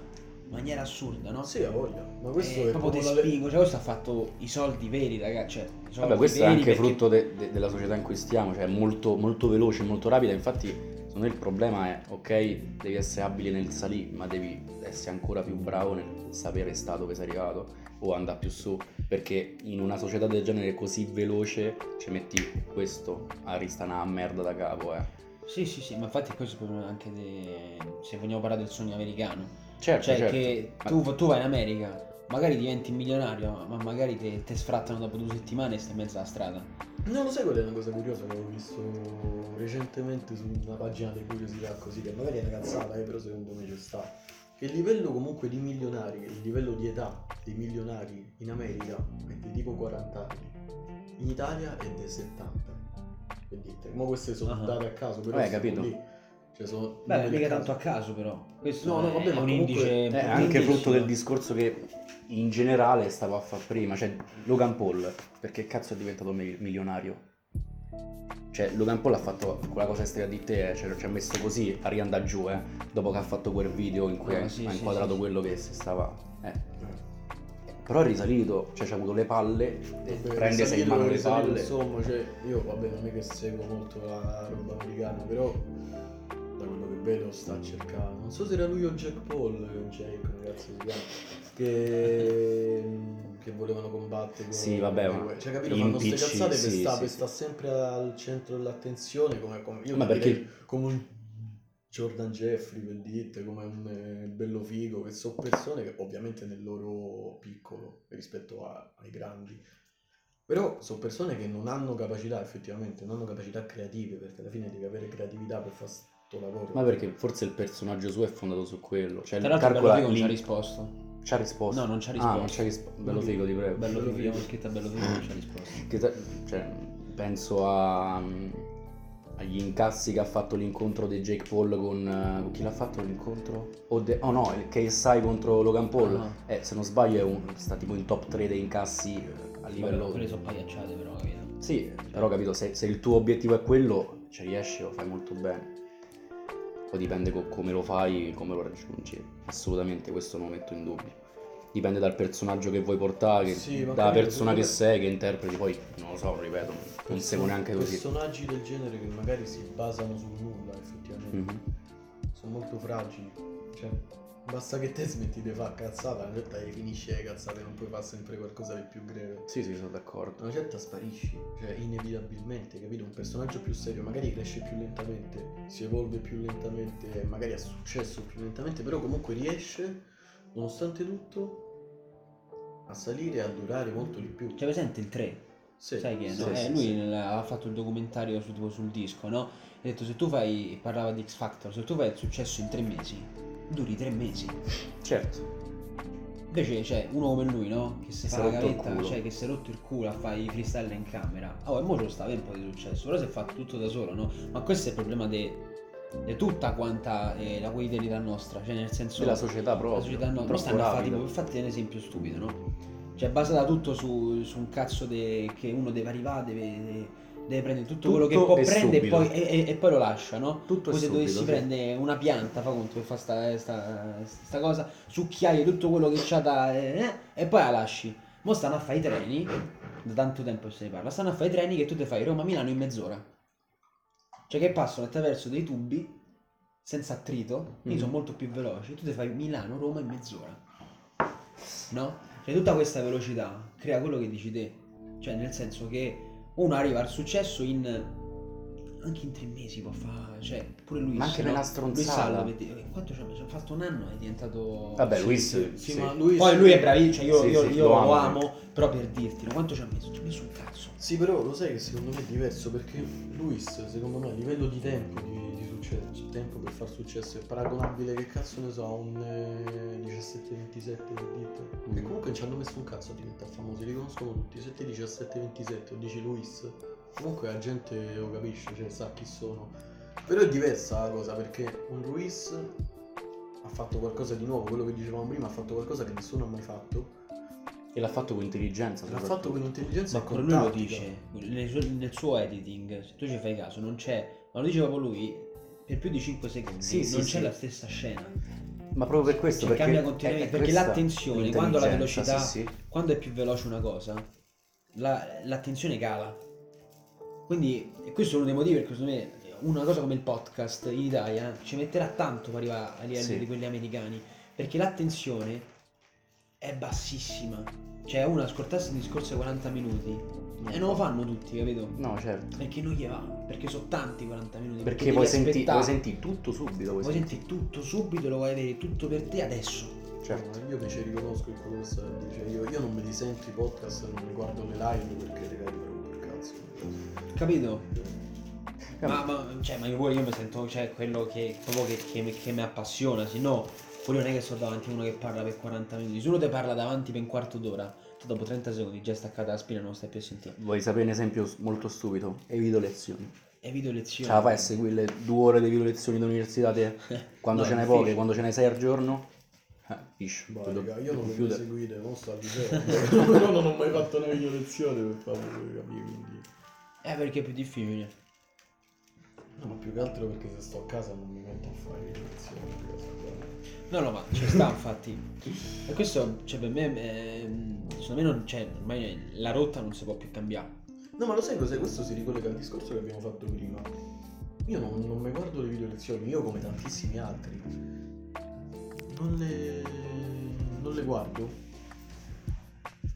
maniera assurda, no? Sì, ha voglia. Ma questo Eh, è proprio la- spingo, cioè questo ha fatto i soldi veri, ragazzi. Cioè, i soldi Vabbè, questo è anche perché- frutto de- de- della società in cui stiamo, cioè è molto, molto veloce, molto rapida. Infatti, secondo me il problema è, ok, devi essere abile nel salire, ma devi essere ancora più bravo nel sapere sta dove sei arrivato o andare più su. Perché in una società del genere così veloce ci metti questo a ristana a merda da capo, eh. Sì, sì, sì, ma infatti questo è il problema anche de- se vogliamo parlare del sogno americano. Certo, cioè certo. che tu, tu vai in America, magari diventi milionario, ma magari te, te sfrattano dopo due settimane e stai in mezzo alla strada. Non lo sai qual è una cosa curiosa che ho visto recentemente su una pagina di curiosità così, che magari è una cazzata, eh, però secondo me ci sta. Che il livello comunque di milionari, il livello di età dei milionari in America è di tipo 40 anni, in Italia è dei 70. Per dirti, ma queste sono Ah. date a caso, però Vabbè, sono capito. lì. Cioè, sono Beh, mica tanto a caso però. Questo No, no, è vabbè, ma un comunque- indice È Eh, anche indice- frutto del discorso che in generale stavo a fare prima, cioè Logan Paul, perché cazzo è diventato mi- milionario? Cioè Logan Paul ha fatto quella cosa che stai a di te, cioè, ci ha messo così a riandare giù, eh, dopo che ha fatto quel video in cui Ah, ha- sì, ha sì, inquadrato sì. quello che si stava... Eh. Però è risalito, cioè ci ha avuto le palle, e Vabbè, prende sei in mano le risalire, palle. Insomma, cioè, io vabbè non è che seguo molto la roba americana, però da quello che vedo sta cercando. Non so se era lui o Jack Paul, eh, Jake, ragazzi, si chiama, che, [laughs] che volevano combattere con Sì, vabbè, ma Cioè, capito? Fanno ste impicci, cazzate per sì, sta, sì, per sta sempre al centro dell'attenzione, come, come io Ma perché- come un Jordan Jeffrey per dirti, come un eh, bello figo, che sono persone che ovviamente nel loro piccolo rispetto a- ai grandi. Però sono persone che non hanno capacità effettivamente, non hanno capacità creative, perché alla fine devi avere creatività per fare lavoro. Ma perché forse il personaggio suo è fondato su quello. Cioè, Tra l'altro Bello Figo non ci ha risposto. ci ha risposto. No, non ci ha Ah, risposto. non ci ha risposto. Bello figo, ti prego. Bello Figo, ho scritto a Bello Figo non ci ha risposto. Che te- cioè, penso a, agli incassi che ha fatto l'incontro di Jake Paul con, eh, con chi l'ha fatto l'incontro? O de- oh no, il KSI contro Logan Paul. Ah. Eh, se non sbaglio è un, sta tipo in top 3 dei incassi eh, a livello... Quelle sono pagliacciate però, capito? Sì, però capito, se, se il tuo obiettivo è quello, ci riesci, lo fai molto bene. Poi dipende co- come lo fai, come lo raggiungi. Assolutamente, questo non lo metto in dubbio. Dipende dal personaggio che vuoi portare, Sì, dalla persona che sei, che interpreti. Poi, non lo so, ripeto, non Person- seguo neanche così. Personaggi del genere che magari si basano sul nulla, effettivamente. Mhm. Sono molto fragili. Cioè, basta che te smetti di fare cazzata, una certa finisce le cazzate, non puoi fare sempre qualcosa di più greve. Sì, sì, sono d'accordo. Una certa sparisci, cioè inevitabilmente, capito? Un personaggio più serio magari cresce più lentamente, si evolve più lentamente, magari ha successo più lentamente, però comunque riesce, nonostante tutto, a salire e a durare molto di più. C'è presente il 3? Sì, Sai che sì, no? sì, Eh, lui sì. nel- aveva fatto il documentario su- tipo sul disco, no? Ha detto se tu fai, parlava di X Factor, se tu fai il successo in tre mesi, duri tre mesi. Certo. Invece c'è uno come lui, no? Che si fa è la gavetta, cioè che si è rotto il culo a fare i freestyle in camera. Oh, e mo ce lo sta avendo un po' di successo, però si è fatto tutto da solo, no? Ma questo è il problema di tutta quanta eh, la quotidianità nostra, cioè nel senso... Della società proprio. La società no, non stanno a fare rapida. tipo, fatti un esempio stupido, no? Cioè basata tutto su, su un cazzo de- che uno deve arrivare, deve, deve prendere tutto, quello che Tutto può e prendere e poi, e, e- poi lo lascia, no? Tutto Come se dovessi subito, sì. prendere una pianta, fa conto per fare sta, sta, sta cosa, succhiaie tutto quello che c'ha da... eh, e poi la lasci. Mo stanno a fare i treni, da tanto tempo se ne parla, stanno a fare i treni che tu ti fai Roma-Milano in mezz'ora. Cioè che passano attraverso dei tubi senza attrito, quindi Mhm. sono molto più veloci. Tu ti fai Milano-Roma in mezz'ora. No? Cioè tutta questa velocità crea quello che dici te. Cioè nel senso che uno arriva al successo in anche in tre mesi può fare, cioè pure lui Ma anche no? nella Luis stronzata. Per dire, quanto ci ha messo? Ha fatto un anno è diventato Vabbè, Sì, Luis, sì, sì. sì, ma lui Poi lui è bravissimo, cioè io, Sì, io- sì, io lo lo, amo. amo, però per dirti, no, quanto ci ha messo? Ci ha messo un cazzo. Sì, però lo sai che secondo me è diverso perché Luis, secondo me, a livello di tempo di, di successo, tempo per far successo è paragonabile, che cazzo ne so, a un eh, 17-27 per dite. Mm. E comunque non ci hanno messo un cazzo a diventare famosi, li conoscono tutti, se te dici 17-27 o dici Luis, comunque la gente lo capisce, cioè sa chi sono. Però è diversa la cosa perché un Luis ha fatto qualcosa di nuovo, quello che dicevamo prima, ha fatto qualcosa che nessuno ha mai fatto. E l'ha fatto con intelligenza. L'ha fatto con intelligenza Ma lui lo dice, nel suo, nel suo editing, se tu ci fai caso, non c'è, ma lo dice proprio lui, per più di 5 secondi Sì, non sì. c'è la stessa scena. Ma proprio per questo, Cioè, perché cambia continuamente, perché l'attenzione, quando la velocità- sì. Quando è più veloce una cosa, la- l'attenzione cala. Quindi, e questo è uno dei motivi perché secondo me una cosa come il podcast in Italia ci metterà tanto per arrivare a livello Sì. di quelli americani, perché l'attenzione è bassissima. Cioè uno ascoltarsi un discorso di 40 minuti e non lo fanno tutti, capito? No, certo. Perché non gli va, perché sono tanti 40 minuti. Perché vuoi senti, vuoi senti tutto subito. Vuoi Vuoi senti- senti tutto subito, lo vuoi avere tutto per te adesso. Certo. Io ci riconosco in quello che stai a dire. Cioè, io, io non me li sento i podcast, non mi guardo le live perché le live per per cazzo. Capito? Ma, ma, cioè, ma io pure io mi sento, cioè, quello che proprio che, che, mi- che mi appassiona, se no, pure non è che sto davanti a uno che parla per 40 minuti, se uno te parla davanti per un quarto d'ora, dopo 30 secondi già è staccata la spina e non lo stai più a sentire. Vuoi sapere un esempio molto stupido? Evito lezioni. E video lezioni. Ce la fai a seguire le due ore di video lezioni dell'università te? [laughs] Quando No, ce n'hai poche, quando ce n'hai sei al giorno? Eh, fish, tutto- raga, io non le seguite, non sto al liceo. [laughs] Però non ho mai fatto una video lezione per favore, capire, quindi... Eh, perché è più difficile. No, ma più che altro perché se sto a casa non mi metto a fare video lezioni. No, no, ma ci sta [laughs] infatti. E questo, cioè, per me, ehm, secondo me non c'è, ormai la rotta non si può più cambiare. No, ma lo sai cos'è? Questo si ricollega al discorso che abbiamo fatto prima. Io non, non mi guardo le video lezioni, io come tantissimi altri. Non le. non le guardo.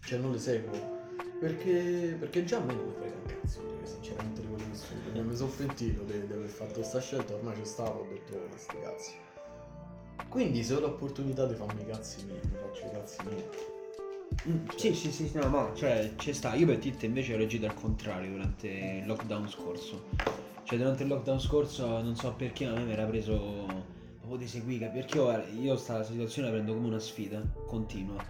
Cioè non le seguo. Perché. perché già a me non mi frega un cazzo, sinceramente di quello che studio. Mi sono pentito di, di aver fatto sta scelta, ormai ci stavo, ho detto oh, sti cazzi. Quindi se ho l'opportunità di farmi i cazzi miei, mi faccio i cazzi miei. Sì, sì, sì, no, ma cioè, ci sta. Io per Titte invece ho reagito al contrario durante il lockdown scorso. Cioè, durante il lockdown scorso non so perché ma a me mi era preso proprio di seguire, perché io, io sta situazione la prendo come una sfida continua.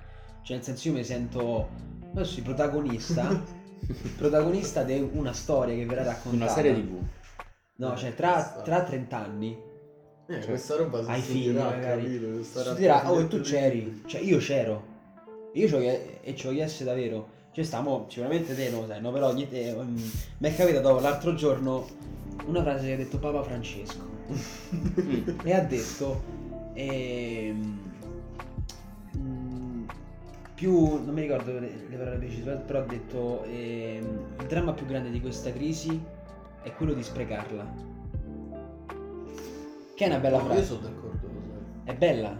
Cioè, nel senso io mi sento adesso protagonista, [laughs] protagonista di una storia che verrà raccontata. Una serie tv. No, cioè, tra, tra 30 anni Eh, Cioè, questa roba si hai figli, magari. capito? Si dirà, oh, e tu c'eri, cioè io c'ero. Io ci ho e ci ho chiesto davvero. Cioè, stiamo, sicuramente te non lo sai, no? Però niente, ehm, mi è capitato l'altro giorno una frase che ha detto Papa Francesco. [laughs] e ha detto, ehm, mm, più, non mi ricordo le, le parole precise, però ha detto, ehm, il dramma più grande di questa crisi è quello di sprecarla. Che è una bella No, Io frase. sono d'accordo. È bella,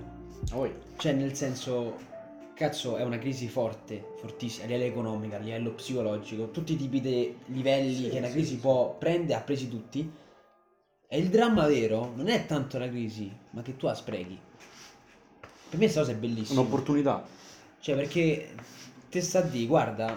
Oi. cioè, nel senso, cazzo, è una crisi forte, fortissima, a livello economico, a livello psicologico, tutti i tipi di livelli Sì, che una sì, crisi sì, può prendere, ha presi tutti. E il dramma vero non è tanto la crisi, ma che tu la sprechi. Per me questa cosa è bellissima. Un'opportunità. Cioè, perché te sta di, guarda,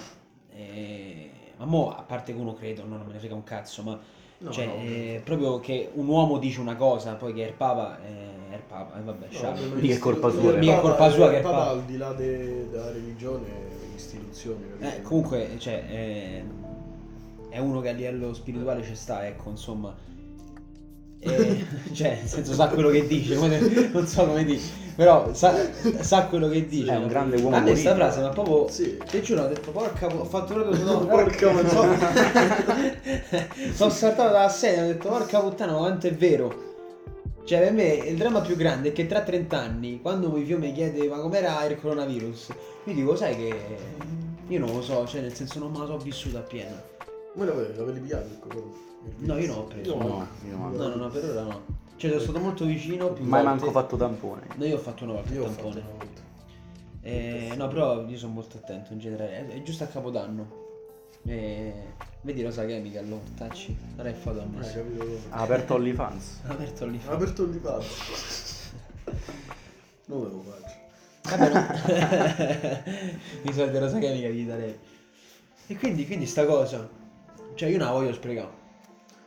eh, ma mo, a parte che uno credo, no, non me ne frega un cazzo, ma No, cioè, no, eh, proprio che un uomo dice una cosa, poi che è il papa, eh, è il papa, e vabbè, No, sciamo. vabbè, ma Mica è colpa sua, mica è Papa- colpa sua che il è Papa Papa. al di là de- della religione è un'istituzione. Eh, comunque, cioè, eh, è uno che a livello spirituale ci sta, ecco, insomma. Eh, [laughs] cioè, nel senso, sa quello che dice, come- non so come dire, però sa, sa quello che dice. È un grande uomo A me sta frase, ma proprio, Sì. ti giuro, ho detto, porca, ho fatto proprio, [laughs] no, Porca [laughs] non so, [laughs] sono saltato dalla sedia, ho detto, porca puttana, ma quanto è vero. Cioè, per me il dramma più grande è che tra 30 anni, quando mio figlio mi chiede ma com'era il coronavirus, io dico, sai che io non lo so, cioè nel senso non me la so vissuta appieno. Voi l'avete, l'avete pigliato il corona? No, io non ho preso. No, io no. No, no, no, per ora no. Cioè, sono stato molto vicino. Più Mai volte. manco fatto tampone. No, io ho fatto una volta Io il ho fatto tampone. una volta. Eh, no, però io sono molto attento in generale. È, è giusto a capodanno. Eh, vedi Rosa Chemical, lo tacci. Ora è foto a Eh, me. capito? [laughs] Ha aperto OnlyFans. Ha aperto lì. Ha aperto il non ve lo faccio. Vabbè, no. [laughs] I soldi Rosa Chemical gli darei. E quindi, quindi sta cosa. Cioè, io non la voglio sprecare.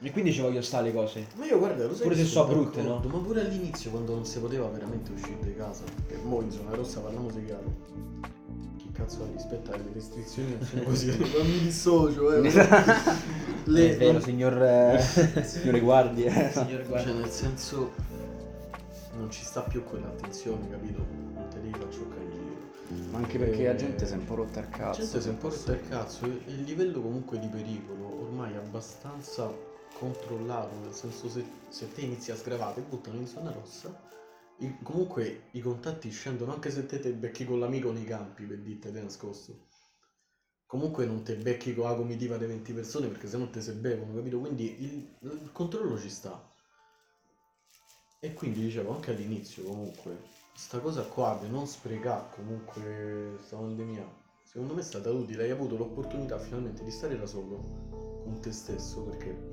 E quindi ci voglio stare le cose. Ma io guarda, lo sai Pure che se sono so brutte, d'accordo, no? Ma pure all'inizio quando non si poteva veramente uscire di casa. Perché mo in zona rossa parliamo di chiaro. Chi cazzo rispetta le restrizioni non sono così. [laughs] non mi dissocio, eh. [laughs] è vero, signor. eh, [laughs] Signore guardie. signor Cioè guarda. nel senso non ci sta più quell'attenzione, capito? Non te devi far scioccare io. Ma anche perché la gente si è un po' rotta il La cazzo. gente si è un po' rotta il cazzo e e il livello comunque di pericolo ormai è abbastanza controllato, nel senso se, se te inizi a sgravare e buttano in zona rossa, i- comunque i contatti scendono anche se te te becchi con l'amico nei campi per dirti te nascosto. Comunque non te becchi con la comitiva di 20 persone perché sennò te se bevono, capito? Quindi il, il controllo ci sta. E quindi dicevo anche all'inizio comunque, sta cosa qua di non sprecare comunque questa pandemia, secondo me è stata utile, hai avuto l'opportunità finalmente di stare da solo con te stesso perché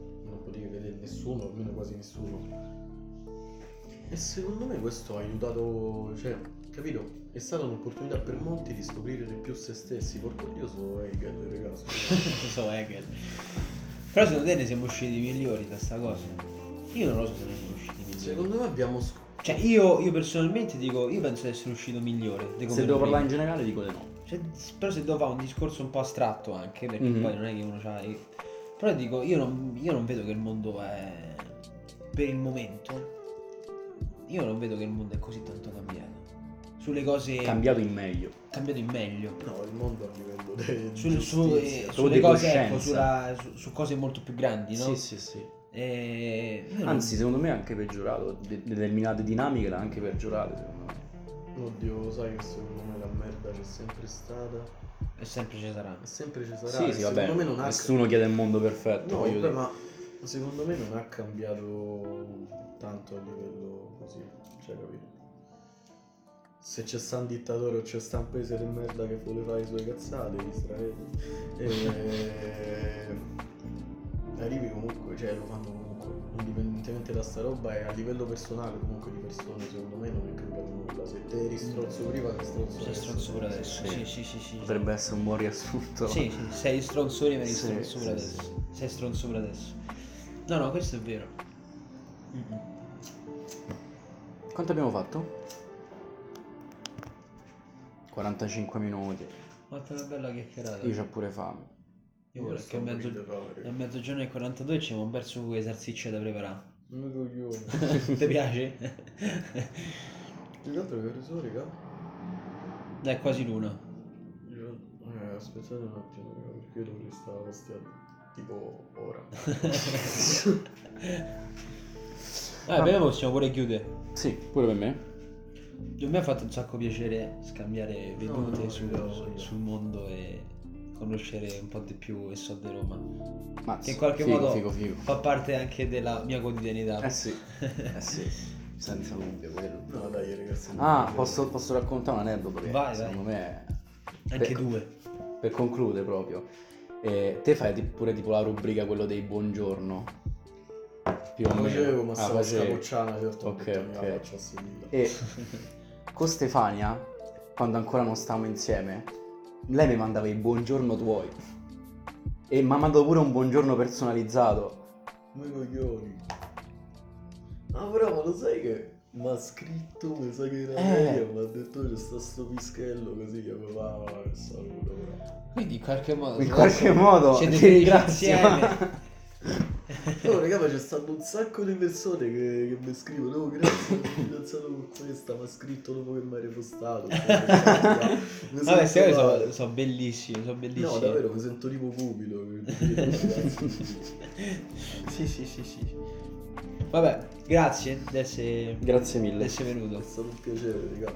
non potevi vedere nessuno, almeno quasi nessuno. E secondo me questo ha aiutato, cioè, capito? È stata un'opportunità per molti di scoprire di più se stessi. Porco Dio, sono Hegel, ragazzi. [laughs] So, Hegel. Però secondo te ne siamo usciti migliori da sta cosa? Io non lo so se ne siamo usciti migliori. Secondo me abbiamo sc- Cioè, io, io personalmente dico, io penso di essere uscito migliore. di Se devo parlare in prima. generale dico di no. Cioè, però se devo fare un discorso un po' astratto anche, perché Mhm. poi non è che uno ha Però dico, io non, io non vedo che il mondo è... Per il momento, io non vedo che il mondo è così tanto cambiato. Sulle cose... Cambiato in meglio. cambiato in meglio. No, il mondo a livello di Sul- su- giustizia. eh, sulle cose, ecco, sulla- su, su cose molto più grandi, no? Sì, sì, sì. E io non- Anzi, secondo me è anche peggiorato. De- determinate dinamiche l'ha anche peggiorate, secondo me. Oddio, lo sai che secondo me la merda c'è sempre stata. È sempre ci sarà. E sempre ci sarà. Sì, e sì, vabbè. secondo me non ha Nessuno chiede il mondo perfetto. No, vabbè, ma secondo me non ha cambiato tanto a livello così, cioè capito? Se c'è sta un dittatore o c'è sta un paese di merda che vuole fare le sue cazzate, Israele, e... [laughs] arrivi comunque, cioè lo fanno comunque, indipendentemente da sta roba e a livello personale comunque di persone secondo me non è cambiato nulla. Se te eri stronzo prima, sei stronzo Sei adesso. stronzo pure adesso. Sì. Sì, sì, sì, sì. Potrebbe essere un buon riassunto. Sì, sì, sei stronzo prima, eri Sì, stronzo pure sì, adesso. Sei stronzo pure adesso. No, no, questo è vero. Mm-mm. Quanto abbiamo fatto? 45 minuti. Quanta una bella chiacchierata. Io c'ho pure fame. Io Io che a, mezzo... a mezzogiorno e 42 ci abbiamo perso quelle salsicce da preparare. Non coglione. [laughs] Ti piace? Che altro che so, raga? Dai, è quasi l'una. Io... Eh, aspettate un attimo, raga, perché io dovrei stare postando tipo ora. Ah, beh, possiamo pure chiudere. Sì, pure per me. A me ha fatto un sacco piacere scambiare vedute no, su- io- su- io. sul mondo e conoscere un po' di più il Sol di Roma. Ma Che in qualche figo, modo figo, figo. fa parte anche della mia quotidianità. Eh sì, eh sì, [laughs] senza dubbio quello. No, dai, ragazzi. Ah, posso, posso raccontare un aneddoto che Vai, secondo me è... Anche per- due. Per concludere proprio, eh, te fai pure tipo la rubrica quello dei buongiorno? Più o Lo meno. facevo, ma Ah, stavo scapocciando, detto, Ok, "Puttana, ok. la faccio a Siviglia". E [laughs] con Stefania, quando ancora non stavamo insieme, lei mi mandava i buongiorno tuoi. E mi ha mandato pure un buongiorno personalizzato. Come coglioni. Ah, però, ma lo sai che mi ha scritto, mi sa che era Eh. lei, e mi ha detto c'è sta sto pischello così, che aveva che saluto, però. Quindi in qualche modo... In qualche modo felici [laughs] ringrazio. No, raga, ma c'è stato un sacco di persone che, che mi scrivono, oh, grazie, mi sono fidanzato con questa, mi ha scritto dopo che mi hai ripostato. Mi sono [laughs] Vabbè, queste cose sono sono bellissime, sono bellissime. No, davvero, mi sento tipo cubilo. [laughs] sì, sì, sì, sì. Vabbè, grazie di essere, Grazie di mille. essere venuto. È stato un piacere, raga.